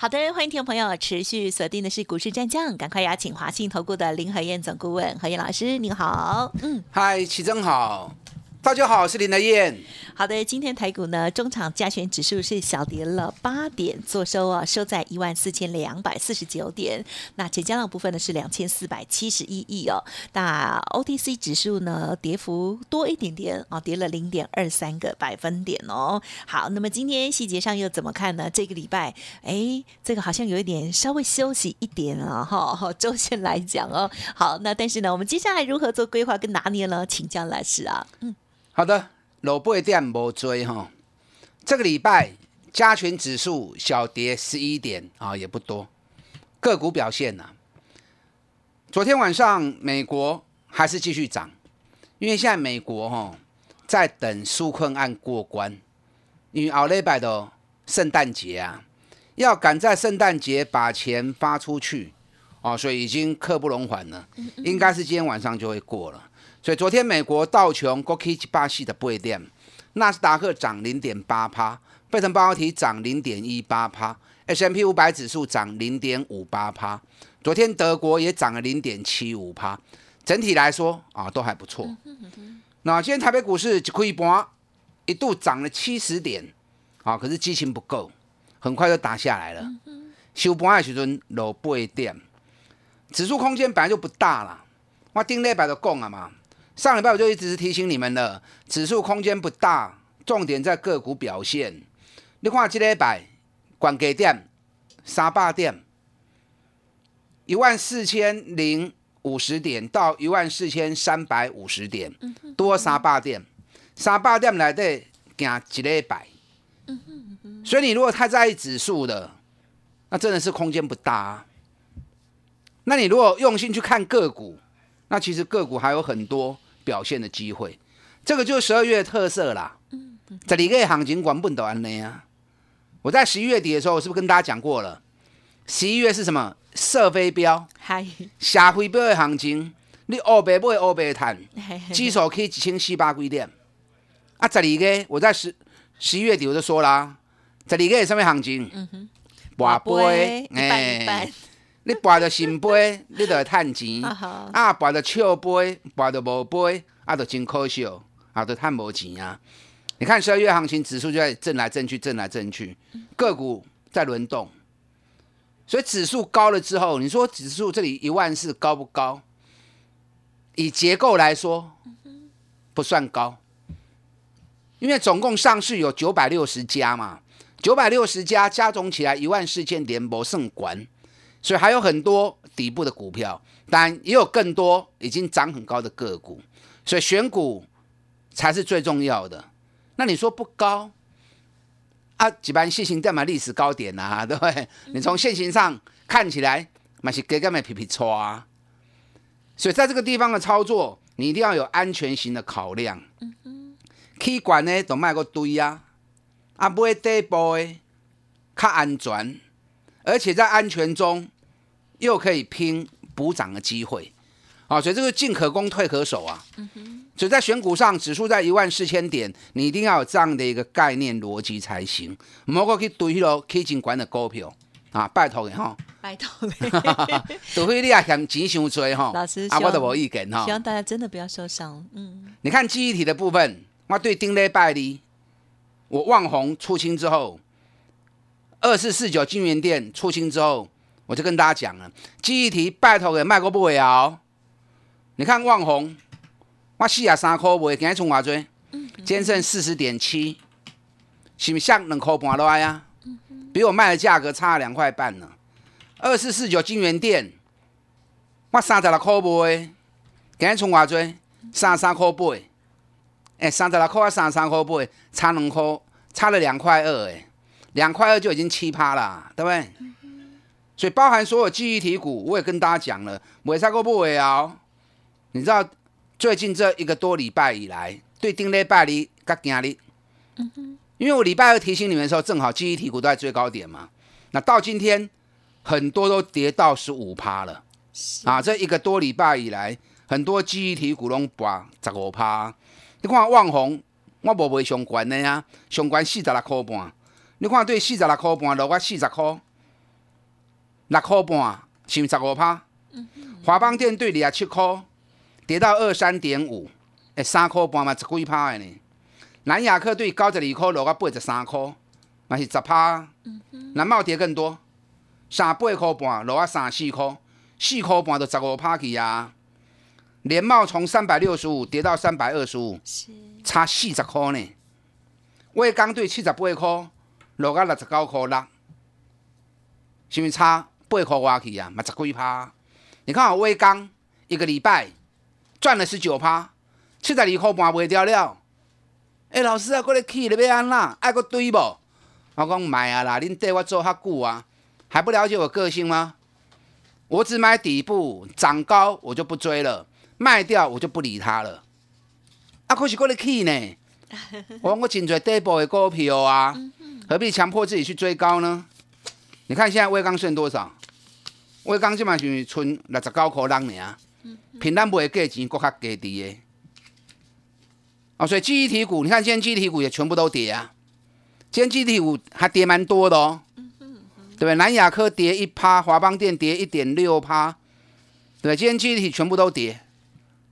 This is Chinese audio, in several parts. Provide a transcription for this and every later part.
好的，欢迎听众朋友持续锁定的是股市战将，赶快邀请华信投顾的林和燕总顾问何燕老师，您好。嗯，嗨，齐真好。大家好，我是林德燕。好的，今天台股呢，中场加权指数是小跌了八点，做收啊，收在一万四千两百四十九点。那成交量部分呢是两千四百七十一亿哦。那 OTC 指数呢，跌幅多一点点啊，跌了零点二三个百分点哦。好，那么今天细节上又怎么看呢？这个礼拜，哎，这个好像有一点稍微休息一点了哈。周线来讲哦，好，那但是呢，我们接下来如何做规划跟拿捏呢？请教老师啊，嗯。好的，老八点无追哈。这个礼拜加权指数小跌十一点啊，也不多。个股表现呢？昨天晚上美国还是继续涨，因为现在美国哈在等纾困案过关，因为奥利拜的圣诞节啊，要赶在圣诞节把钱发出去哦，所以已经刻不容缓了，应该是今天晚上就会过了。所以昨天美国道琼国 K 八系的不点，纳斯达克涨零点八趴，费城半导体涨零点一八趴，S M P 五百指数涨零点五八趴。昨天德国也涨了零点七五趴。整体来说啊，都还不错。那今天台北股市就可以盘，一度涨了七十点，啊，可是激情不够，很快就打下来了。收盘的时阵落八点，指数空间本来就不大了。我顶礼拜就讲了嘛。上礼拜我就一直提醒你们了，指数空间不大，重点在个股表现。你看这礼拜，关给点三百点，一万四千零五十点到一万四千三百五十点，多三百点，三百点来的行一礼拜。所以你如果太在意指数的，那真的是空间不大。那你如果用心去看个股，那其实个股还有很多。表现的机会，这个就是十二月特色啦。这里个行情管不到安内啊！我在十一月底的时候，我是不是跟大家讲过了？十一月是什么？射飞镖，嗨，下飞镖的行情，你欧白买欧白谈，至少可以一千四百几点。啊，这里个我在十十一月底我就说啦，这里个什么行情？嗯哼。你博着新杯，你就会赚钱；啊，博着笑杯，博着无杯，啊，就真可惜，啊，就赚无钱啊！你看十二月行情，指数就在震来震去，震来震去，个股在轮动，所以指数高了之后，你说指数这里一万四高不高？以结构来说，不算高，因为总共上市有九百六十家嘛，九百六十家加总起来一万四千点，不胜管。所以还有很多底部的股票，但也有更多已经涨很高的个股，所以选股才是最重要的。那你说不高啊？几般现行代码历史高点呐，对不对？你从现行上看起来，买是给干嘛皮皮抽啊？所以在这个地方的操作，你一定要有安全型的考量。嗯哼，气管呢都卖个堆啊，啊，买底部的较安全。而且在安全中，又可以拼补涨的机会，啊，所以这个进可攻退可守啊。嗯所以在选股上，指数在一万四千点，你一定要有这样的一个概念逻辑才行。莫过去对迄个基金管的股票啊，拜托你哈，拜托。除非你也嫌钱伤多哈，老师，啊，我都无意见哈。希望大家真的不要受伤。嗯，你看记忆体的部分，我对丁磊拜的，我望红出清之后。二四四九金源店出清之后，我就跟大家讲了，记忆体拜托给卖过不会啊？你看旺宏，我四十三块卖，今日从偌多？今天剩四十点七，是不是像两块半落来啊？比我卖的价格差两块半呢。二四四九金源店，我三十六块卖，今日从偌多？三十三块八，哎，三十六块啊，三十三块八，差两块，差了两块二，哎。两块二就已经七趴了，对不对？所以包含所有记忆体股，我也跟大家讲了，尾三个不尾啊。你知道最近这一个多礼拜以来，对丁礼拜里甲今日，因为我礼拜二提醒你们的时候，正好记忆体股都在最高点嘛。那到今天，很多都跌到十五趴了啊！这一个多礼拜以来，很多记忆体股拢跌十五趴。你看旺宏，我无卖上悬的呀，上悬四十六块半。你看对四十六块半落啊四十块，六块半，是十五趴。华邦电对二十七块，跌到二三点五，诶，三块半嘛，十几趴的呢。南亚克对九十二块落啊八十三块，嘛是十趴。南茂跌更多，三八块半落啊三四块，四块半就十五趴去啊。联茂从三百六十五跌到三百二十五，差四十块呢。卫刚对七十八块。落到六十九块六，是咪差八块外去啊？嘛十几趴。你看我威刚一个礼拜赚了十九趴，七十二块半卖掉了。哎，老师啊，过来起你要安那？爱个堆无？我讲买啊啦，恁对我做较久啊，还不了解我个性吗？我只买底部，涨高我就不追了，卖掉我就不理他了。啊，可是过来去呢？我讲我真侪底部的股票啊。何必强迫自己去追高呢？你看现在威刚剩多少？威刚基本上是存六十九块六尔，平单不会价钱更较低的。哦，所以记忆体股，你看今天记忆体股也全部都跌啊。今天记忆体股还跌蛮多的哦，对不对？南亚科跌一趴，华邦电跌一点六趴，对，今天记忆体全部都跌，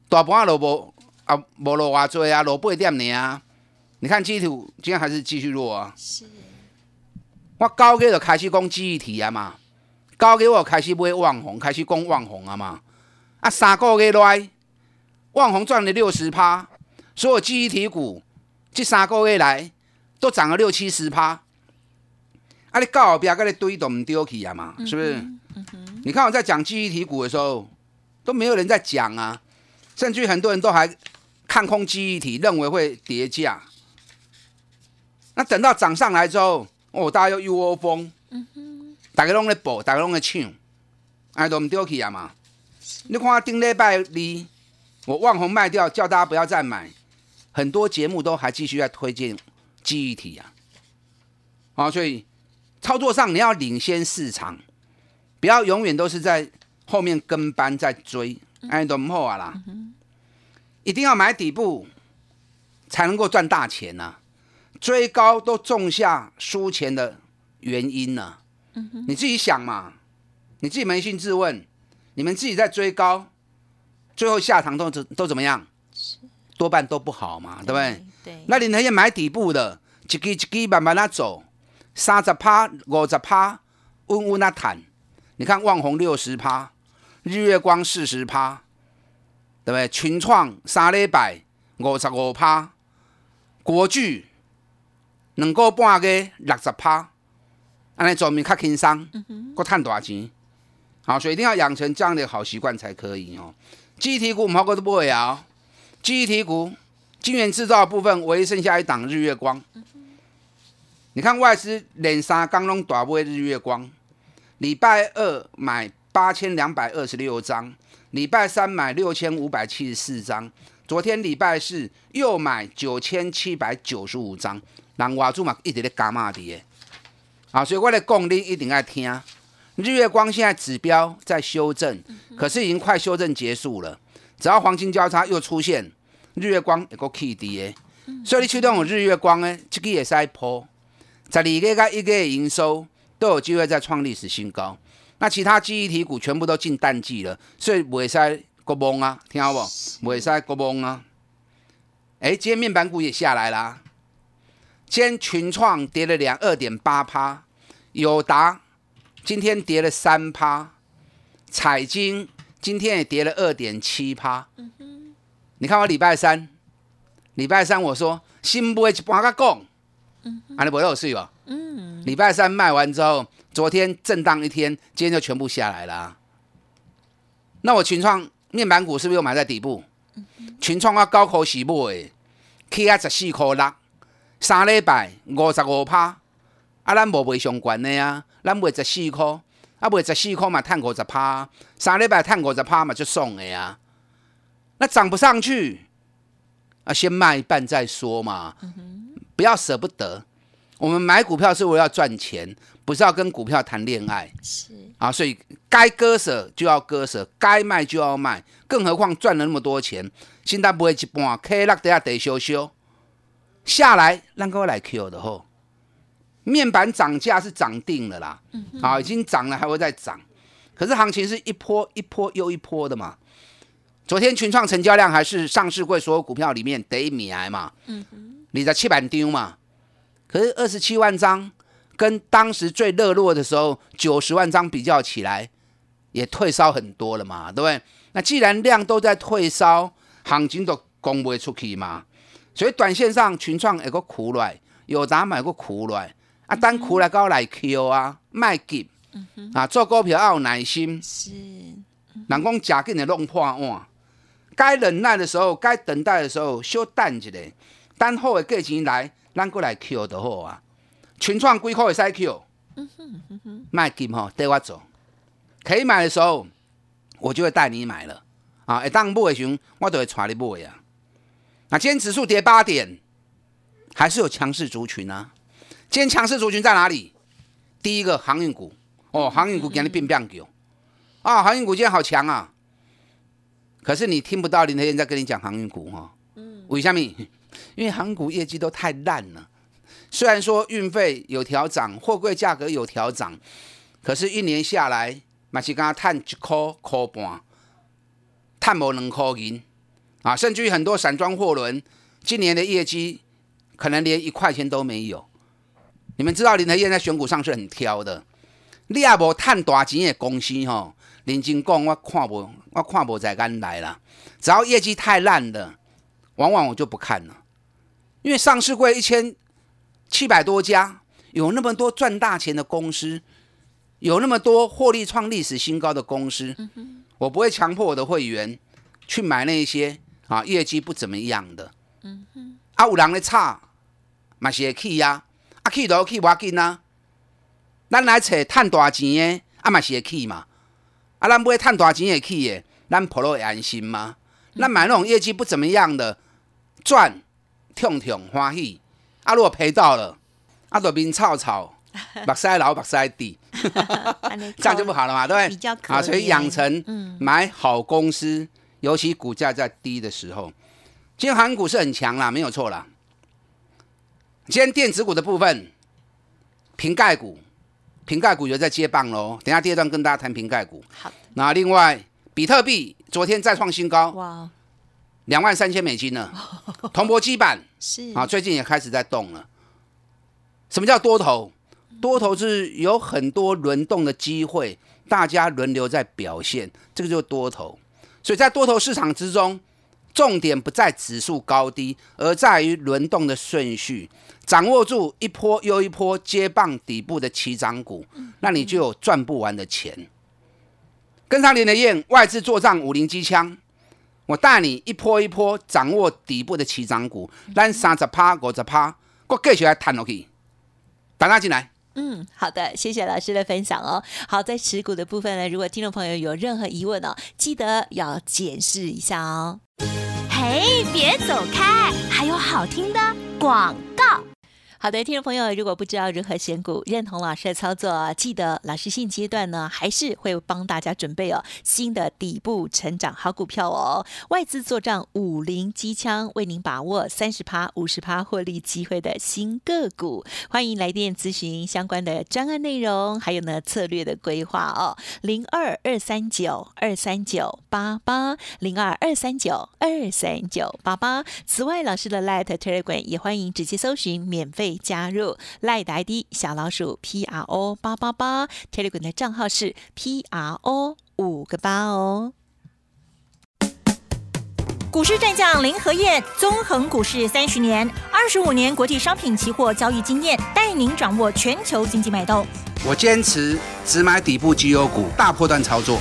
大盘都无啊，无落偌济啊，落八点尔啊。你看记忆体今天还是继续弱啊。是。我高给就开始讲记忆体啊嘛，高给我开始买网红，开始讲网红啊嘛。啊，三个月来，网红赚了六十趴，所有记忆体股这三个月来都涨了六七十趴。啊，你告后边跟你堆都唔丢去啊嘛，是不是？你看我在讲记忆体股的时候，都没有人在讲啊，甚至很多人都还看空记忆体，认为会跌价。那等到涨上来之后，哦，大家又一窝蜂，大家拢在搏，大家拢在抢，哎，都唔丢去啊嘛！你看顶礼拜二，我望红卖掉，叫大家不要再买，很多节目都还继续在推荐记忆体啊。啊，所以操作上你要领先市场，不要永远都是在后面跟班在追，哎，都唔好啊啦！一定要买底部，才能够赚大钱呐。追高都种下输钱的原因呢？你自己想嘛，你自己扪心自问，你们自己在追高，最后下场都怎都怎么样？多半都不好嘛，对不对？对。那你那些买底部的，一支一支慢慢那走，三十趴、五十趴，稳稳那谈。你看旺宏六十趴，日月光四十趴，对不对？群创三礼拜五十五趴，国巨。两个半个六十趴，安尼做面较轻松，搁赚大钱。好，所以一定要养成这样的好习惯才可以哦。记忆体股唔好过都不会啊。记忆体股，晶圆制造部分唯一剩下一档日月光。你看外资连三刚拢大买日月光，礼拜二买八千两百二十六张，礼拜三买六千五百七十四张，昨天礼拜四又买九千七百九十五张。人外资嘛一直咧加码的，啊，所以我咧讲，你一定要听。日月光现在指标在修正，可是已经快修正结束了。只要黄金交叉又出现，日月光也够低的。所以你手中有日月光呢，这个也是在破。十二个月一个月营收都有机会再创历史新高。那其他记忆体股全部都进淡季了，所以袂使国崩啊，听好不？袂使国崩啊。哎，今天面板股也下来啦。今天群创跌了两二点八趴，友达今天跌了三趴，彩金今天也跌了二点七趴。你看我礼拜三，礼拜三我说新不会一半个讲，啊你不有事吧？嗯，礼拜三卖完之后，昨天震荡一天，今天就全部下来了。那我群创面板股是不是又买在底部？群创我高口洗买的，起啊十四块六。三礼拜五十五趴，啊，咱无卖上悬的啊，咱卖十四箍，啊，卖十四箍嘛，趁五十趴，三礼拜趁五十趴嘛，就爽的啊。那涨不上去啊，先卖一半再说嘛，不要舍不得。我们买股票是为了要赚钱，不是要跟股票谈恋爱。是啊，所以该割舍就要割舍，该卖就要卖。更何况赚了那么多钱，现在不会一半，K 六底下得修修下来，让各位来 Q 的吼。面板涨价是涨定了啦，啊，已经涨了，还会再涨。可是行情是一波一波又一波的嘛。昨天群创成交量还是上市柜所有股票里面第一名嘛，嗯你在七板丢嘛。可是二十七万张跟当时最热络的时候九十万张比较起来，也退烧很多了嘛，对不对？那既然量都在退烧，行情都供不出去嘛，所以短线上群创有个苦来，有咱买个苦来，啊，等苦来高来 Q 啊，卖急，啊，做股票要有耐心，是，人讲假紧的弄破碗，该忍耐的时候，该等待的时候，稍等一下，等好的价钱来，咱过来 Q 就好啊。群创几块会使 Q，卖金吼，带我走，可以买的时候，我就会带你买了。啊。一当买的时候，我就会带你买啊。那今天指数跌八点，还是有强势族群啊。今天强势族群在哪里？第一个航运股哦，航运股今天变变狗啊，航运股今天好强啊。可是你听不到林德燕在跟你讲航运股哈，嗯，为什么？因为航运股业绩都太烂了。虽然说运费有调涨，货柜价格有调涨，可是，一年下来，嘛是刚赚一块块半，赚无两块银啊！甚至于很多散装货轮今年的业绩可能连一块钱都没有。你们知道林德燕在选股上是很挑的，你也无赚大钱的公司吼，认真讲，我看无，我看无在眼来啦。只要业绩太烂的，往往我就不看了，因为上市会一千。七百多家，有那么多赚大钱的公司，有那么多获利创历史新高的公司，我不会强迫我的会员去买那些啊业绩不怎么样的。嗯啊，有人咧差，嘛是会去呀，啊去都去，要紧啊。咱来找趁大钱的，啊嘛是会去嘛。啊，咱买趁大钱会去的，咱普罗会安心吗？咱买那种业绩不怎么样的，赚，痛痛欢喜。啊，如果赔到了，啊，都面臭臭，目屎流目塞低，这样就不好了嘛，对不对？啊，所以养成买好公司，尤其股价在低的时候，今天韩股是很强啦，没有错啦。今天电子股的部分，瓶盖股，瓶盖股有在接棒喽。等下第二段跟大家谈瓶盖股。好。那另外，比特币昨天再创新高。哇。两万三千美金呢，铜箔基板是啊，最近也开始在动了。什么叫多头？多头是有很多轮动的机会，大家轮流在表现，这个就是多头。所以在多头市场之中，重点不在指数高低，而在于轮动的顺序。掌握住一波又一波接棒底部的起涨股，那你就有赚不完的钱。跟上林的燕，外资做账五零机枪。我带你一波一波掌握底部的起涨股，咱三十趴、五十趴，我继续来谈落去。大家进来。嗯，好的，谢谢老师的分享哦。好，在持股的部分呢，如果听众朋友有任何疑问哦，记得要解释一下哦。嘿，别走开，还有好听的广。好的，听众朋友，如果不知道如何选股，认同老师的操作，记得老师现阶段呢，还是会帮大家准备哦新的底部成长好股票哦。外资做账五零机枪，为您把握三十趴、五十趴获利机会的新个股，欢迎来电咨询相关的专案内容，还有呢策略的规划哦。零二二三九二三九八八零二二三九二三九八八。此外，老师的 Light Telegram 也欢迎直接搜寻免费。加入赖的 ID 小老鼠 P R O 八八八，Telegram 的账号是 P R O 五个八哦。股市战将林和燕，纵横股市三十年，二十五年国际商品期货交易经验，带您掌握全球经济脉动。我坚持只买底部绩优股，大波段操作。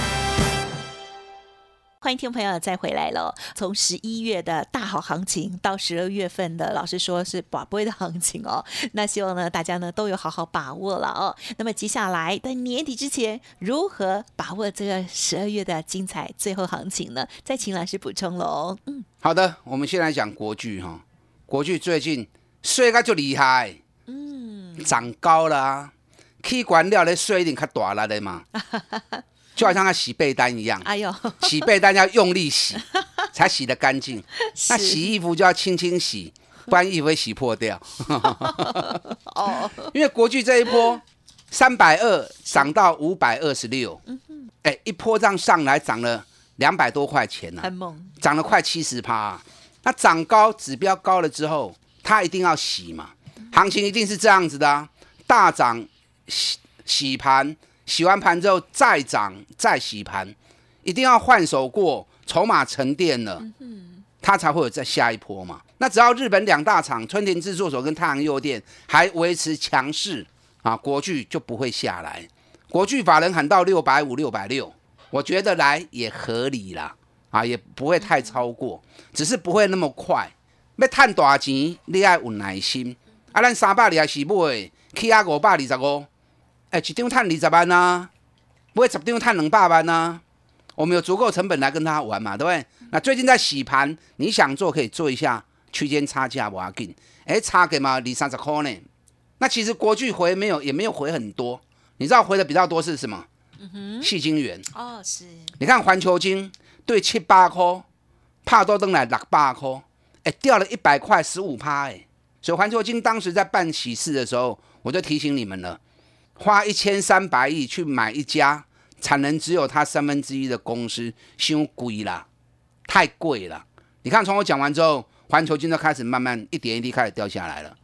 欢迎听众朋友再回来喽。从十一月的大好行情到十二月份的，老师说是宝贝的行情哦。那希望呢，大家呢都有好好把握了哦。那么接下来在年底之前，如何把握这个十二月的精彩最后行情呢？再请老师补充喽。嗯，好的，我们先来讲国剧哈。国剧最近税个就厉害，嗯，涨高了啊。气管料的税一定较大了的嘛。就好像他洗被单一样，哎呦，洗被单要用力洗，才洗得干净。那洗衣服就要轻轻洗，不然衣服会洗破掉。哦，因为国巨这一波三百二涨到五百二十六，哎，一波这样上来涨了两百多块钱呢，很猛，涨了快七十趴。那涨高指标高了之后，它一定要洗嘛，行情一定是这样子的啊，大涨洗洗盘。洗完盘之后再涨再洗盘，一定要换手过，筹码沉淀了，它才会有再下一波嘛。那只要日本两大厂春田制作所跟太阳诱电还维持强势啊，国巨就不会下来。国巨法人喊到六百五六百六，我觉得来也合理啦，啊，也不会太超过，只是不会那么快。要赚大钱，你要有耐心。啊，咱三百二十买，起啊五百二十五。哎，一张碳二十万呐，不会十张碳两百万呐。我们有足够成本来跟他玩嘛，对不对？那最近在洗盘，你想做可以做一下区间差价，我要紧。哎，差给嘛二三十块呢。那其实国巨回没有，也没有回很多。你知道回的比较多是什么？嗯哼，细晶圆。哦，是。你看环球金对七八颗，帕多登来六八颗，哎，掉了一百块十五趴哎。所以环球金当时在办喜事的时候，我就提醒你们了。花一千三百亿去买一家产能只有它三分之一的公司，太贵了，太贵了。你看，从我讲完之后，环球金就开始慢慢一点一滴开始掉下来了。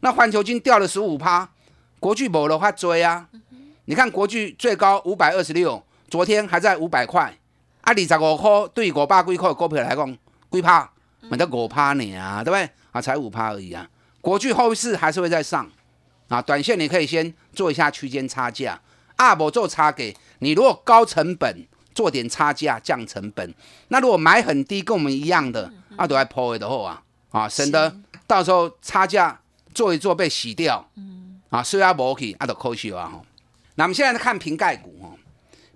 那环球金掉了十五趴，国巨某的话追啊。你看国巨最高五百二十六，昨天还在五百块。啊，二十五块对五百几块股票来讲，几趴？买得五趴呢啊，对不对？啊，才五趴而已啊。国巨后市还是会再上。啊，短线你可以先做一下区间差价，啊，不做差给你。如果高成本做点差价降成本，那如果买很低跟我们一样的，啊，都来抛的货啊，啊，省得到时候差价做一做被洗掉，啊，虽然不 OK，啊，都扣起啊。那我们现在看瓶盖股哦，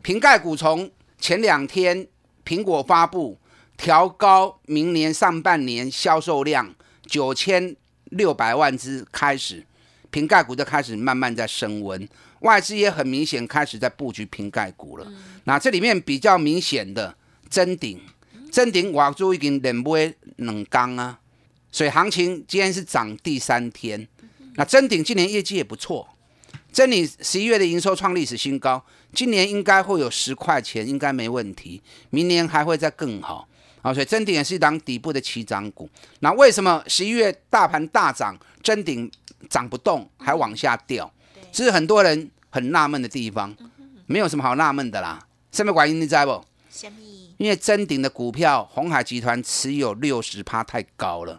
瓶盖股从前两天苹果发布调高明年上半年销售量九千六百万只开始。瓶盖股就开始慢慢在升温，外资也很明显开始在布局瓶盖股了。那这里面比较明显的真顶，真顶我注已经冷杯冷刚啊，所以行情今天是涨第三天。那真顶今年业绩也不错，真顶十一月的营收创历史新高，今年应该会有十块钱，应该没问题。明年还会再更好啊，所以真顶也是一档底部的起涨股。那为什么十一月大盘大涨，真顶？涨不动还往下掉，这是很多人很纳闷的地方，没有什么好纳闷的啦。什么原因你知不？因为真顶的股票，红海集团持有六十趴太高了，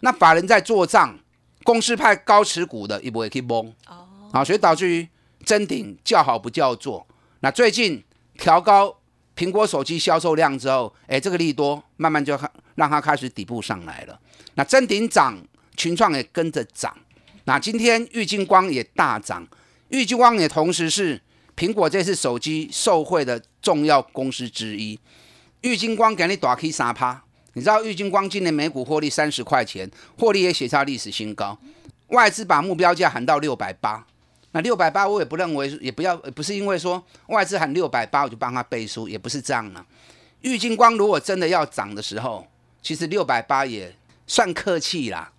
那法人在做账，公司派高持股的也不会去崩哦，啊，所以导致于真顶叫好不叫座。那最近调高苹果手机销售量之后，哎，这个利多慢慢就让它开始底部上来了。那真顶涨，群创也跟着涨。那今天玉金光也大涨，玉金光也同时是苹果这次手机受惠的重要公司之一。玉金光给你打 K 三趴，你知道玉金光今年每股获利三十块钱，获利也写下历史新高。外资把目标价喊到六百八，那六百八我也不认为，也不要，不是因为说外资喊六百八我就帮他背书，也不是这样了。玉金光如果真的要涨的时候，其实六百八也算客气啦。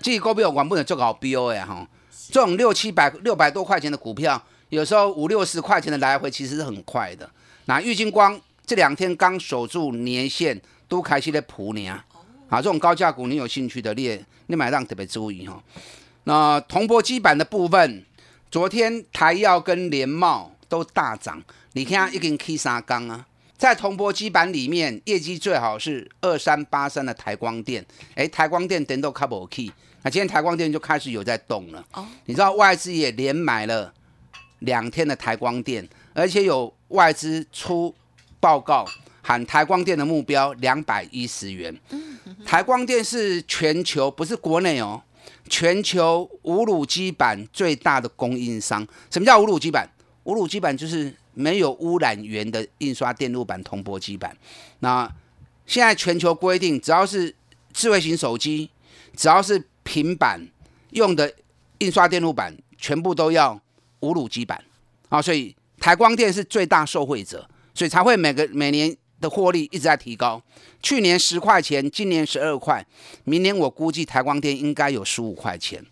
这股票我不能做好标的哈，这种六七百、六百多块钱的股票，有时候五六十块钱的来回其实是很快的。那玉金光这两天刚守住年线，都开始在普年啊，这种高价股你有兴趣的，列你买上特别注意哈。那铜箔基板的部分，昨天台药跟联茂都大涨，你看一根 K 三缸啊。在铜箔基板里面，业绩最好是二三八三的台光电。哎，台光电等到 couple key，那今天台光电就开始有在动了。哦，你知道外资也连买了两天的台光电，而且有外资出报告喊台光电的目标两百一十元。台光电是全球不是国内哦，全球无卤基板最大的供应商。什么叫无卤基板？无卤基板就是没有污染源的印刷电路板铜箔基板。那现在全球规定，只要是智慧型手机，只要是平板用的印刷电路板，全部都要无卤基板啊。所以台光电是最大受惠者，所以才会每个每年的获利一直在提高。去年十块钱，今年十二块，明年我估计台光电应该有十五块钱。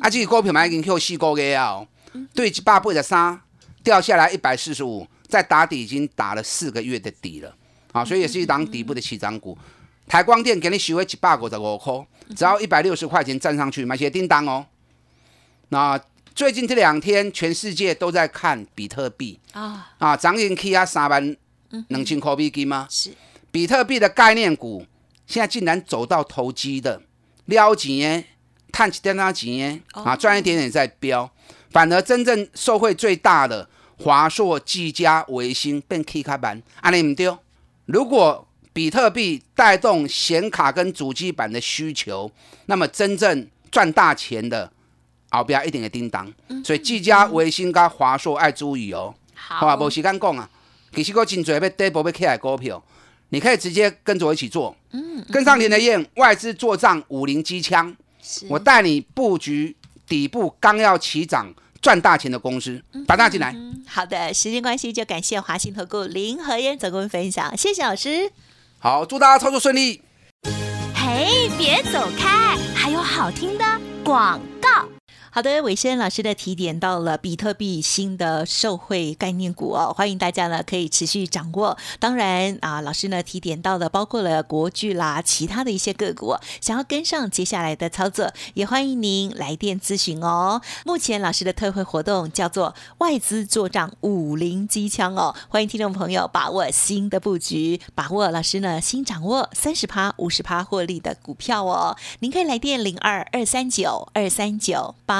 啊，这个股票买已经 Q 四个月啊，对一百八十三掉下来一百四十五，再打底已经打了四个月的底了。啊，所以也是一档底部的起涨股。台光电给你许为几百五十五块，只要一百六十块钱站上去，买些叮当哦。那最近这两天，全世界都在看比特币啊啊，涨进去啊三万两千块美金吗？是比特币的概念股，现在竟然走到投机的，撩钱、探几点那钱啊，赚一点点在飙，反而真正受惠最大的华硕、技嘉、维新变 K 卡板，安尼唔对。如果比特币带动显卡跟主机板的需求，那么真正赚大钱的，后边一定会叮当。所以技嘉、维星跟华硕爱注意哦。好啊，无时间讲啊。其实我真侪要底部要起来股票，你可以直接跟着我一起做。嗯，跟上林的燕，外资做账五零机枪，我带你布局底部刚要起涨。赚大钱的公司，把大进来。好的，时间关系就感谢华信投顾林和燕总顾问分享，谢谢老师。好，祝大家操作顺利。嘿，别走开，还有好听的广告。好的，伟生老师的提点到了比特币新的受惠概念股哦，欢迎大家呢可以持续掌握。当然啊，老师呢提点到了包括了国巨啦，其他的一些个股，想要跟上接下来的操作，也欢迎您来电咨询哦。目前老师的特惠活动叫做外资做账五零机枪哦，欢迎听众朋友把握新的布局，把握老师呢新掌握三十趴、五十趴获利的股票哦。您可以来电零二二三九二三九八。